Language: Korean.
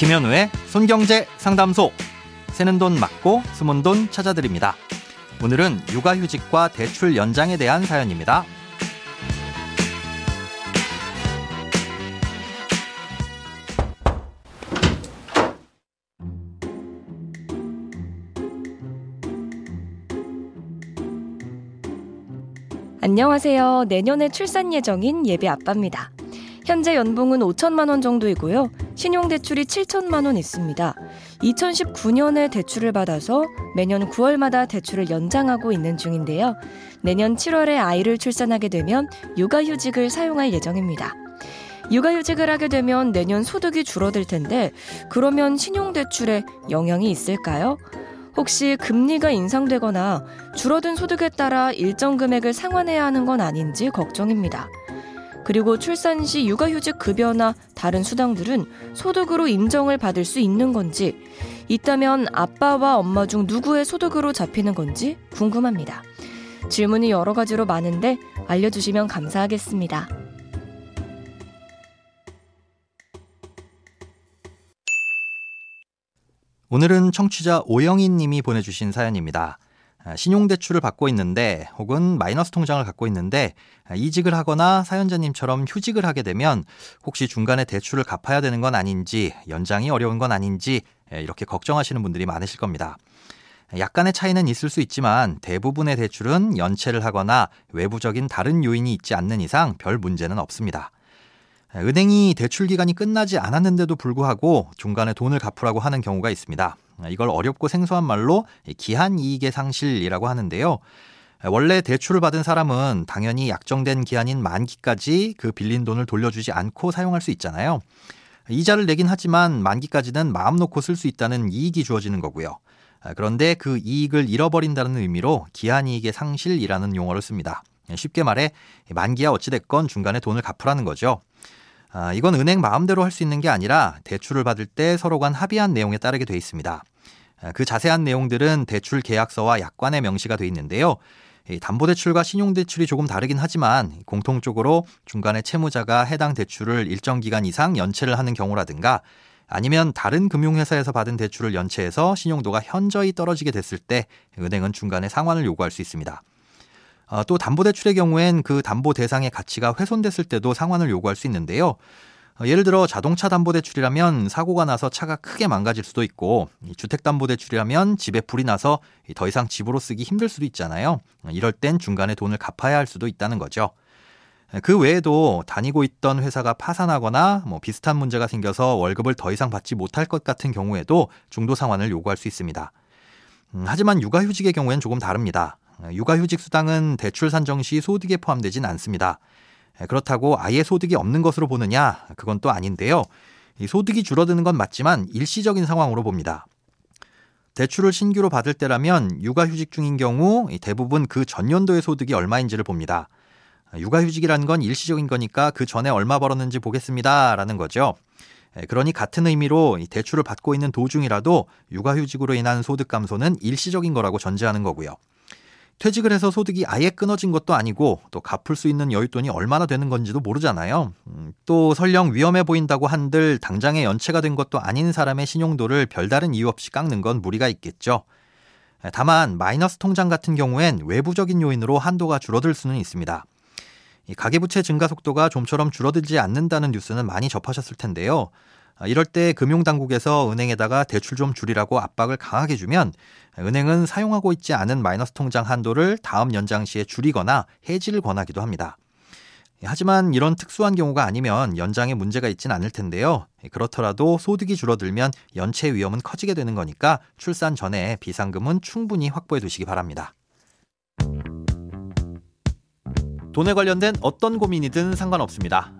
김현우의 손경제 상담소. 새는 돈 맞고 숨은 돈 찾아드립니다. 오늘은 육아휴직과 대출 연장에 대한 사연입니다. 안녕하세요. 내년에 출산 예정인 예비 아빠입니다. 현재 연봉은 5천만 원 정도이고요. 신용대출이 7천만 원 있습니다. 2019년에 대출을 받아서 매년 9월마다 대출을 연장하고 있는 중인데요. 내년 7월에 아이를 출산하게 되면 육아휴직을 사용할 예정입니다. 육아휴직을 하게 되면 내년 소득이 줄어들 텐데 그러면 신용대출에 영향이 있을까요? 혹시 금리가 인상되거나 줄어든 소득에 따라 일정 금액을 상환해야 하는 건 아닌지 걱정입니다. 그리고 출산 시 육아휴직 급여나 다른 수당들은 소득으로 인정을 받을 수 있는 건지, 있다면 아빠와 엄마 중 누구의 소득으로 잡히는 건지 궁금합니다. 질문이 여러 가지로 많은데 알려주시면 감사하겠습니다. 오늘은 청취자 오영인 님이 보내주신 사연입니다. 아, 신용대출을 받고 있는데 혹은 마이너스 통장을 갖고 있는데 아, 이직을 하거나 사연자님처럼 휴직을 하게 되면 혹시 중간에 대출을 갚아야 되는 건 아닌지 연장이 어려운 건 아닌지 이렇게 걱정하시는 분들이 많으실 겁니다. 약간의 차이는 있을 수 있지만 대부분의 대출은 연체를 하거나 외부적인 다른 요인이 있지 않는 이상 별 문제는 없습니다. 은행이 대출 기간이 끝나지 않았는데도 불구하고 중간에 돈을 갚으라고 하는 경우가 있습니다. 이걸 어렵고 생소한 말로 기한 이익의 상실이라고 하는데요. 원래 대출을 받은 사람은 당연히 약정된 기한인 만기까지 그 빌린 돈을 돌려주지 않고 사용할 수 있잖아요. 이자를 내긴 하지만 만기까지는 마음 놓고 쓸 수 있다는 이익이 주어지는 거고요. 그런데 그 이익을 잃어버린다는 의미로 기한 이익의 상실이라는 용어를 씁니다. 쉽게 말해 만기야 어찌됐건 중간에 돈을 갚으라는 거죠. 아, 이건 은행 마음대로 할 수 있는 게 아니라 대출을 받을 때 서로 간 합의한 내용에 따르게 돼 있습니다. 아, 그 자세한 내용들은 대출 계약서와 약관에 명시가 돼 있는데요. 담보대출과 신용대출이 조금 다르긴 하지만 공통적으로 중간에 채무자가 해당 대출을 일정 기간 이상 연체를 하는 경우라든가 아니면 다른 금융회사에서 받은 대출을 연체해서 신용도가 현저히 떨어지게 됐을 때 은행은 중간에 상환을 요구할 수 있습니다. 아, 또 담보대출의 경우엔 그 담보 대상의 가치가 훼손됐을 때도 상환을 요구할 수 있는데요. 어, 예를 들어 자동차 담보대출이라면 사고가 나서 차가 크게 망가질 수도 있고 주택담보대출이라면 집에 불이 나서 더 이상 집으로 쓰기 힘들 수도 있잖아요. 어, 이럴 땐 중간에 돈을 갚아야 할 수도 있다는 거죠. 그 외에도 다니고 있던 회사가 파산하거나 뭐 비슷한 문제가 생겨서 월급을 더 이상 받지 못할 것 같은 경우에도 중도 상환을 요구할 수 있습니다. 음, 하지만 육아휴직의 경우엔 조금 다릅니다. 육아휴직 수당은 대출 산정 시 소득에 포함되진 않습니다. 그렇다고 아예 소득이 없는 것으로 보느냐? 그건 또 아닌데요. 소득이 줄어드는 건 맞지만 일시적인 상황으로 봅니다. 대출을 신규로 받을 때라면 육아휴직 중인 경우 대부분 그 전년도의 소득이 얼마인지를 봅니다. 육아휴직이라는 건 일시적인 거니까 그 전에 얼마 벌었는지 보겠습니다. 라는 거죠. 그러니 같은 의미로 대출을 받고 있는 도중이라도 육아휴직으로 인한 소득 감소는 일시적인 거라고 전제하는 거고요. 퇴직을 해서 소득이 아예 끊어진 것도 아니고 또 갚을 수 있는 여윳돈이 얼마나 되는 건지도 모르잖아요. 음, 또 설령 위험해 보인다고 한들 당장에 연체가 된 것도 아닌 사람의 신용도를 별다른 이유 없이 깎는 건 무리가 있겠죠. 다만 마이너스 통장 같은 경우엔 외부적인 요인으로 한도가 줄어들 수는 있습니다. 가계부채 증가 속도가 좀처럼 줄어들지 않는다는 뉴스는 많이 접하셨을 텐데요. 아, 이럴 때 금융당국에서 은행에다가 대출 좀 줄이라고 압박을 강하게 주면 은행은 사용하고 있지 않은 마이너스 통장 한도를 다음 연장 시에 줄이거나 해지를 권하기도 합니다. 하지만 이런 특수한 경우가 아니면 연장에 문제가 있진 않을 텐데요. 그렇더라도 소득이 줄어들면 연체 위험은 커지게 되는 거니까 출산 전에 비상금은 충분히 확보해 두시기 바랍니다. 돈에 관련된 어떤 고민이든 상관없습니다.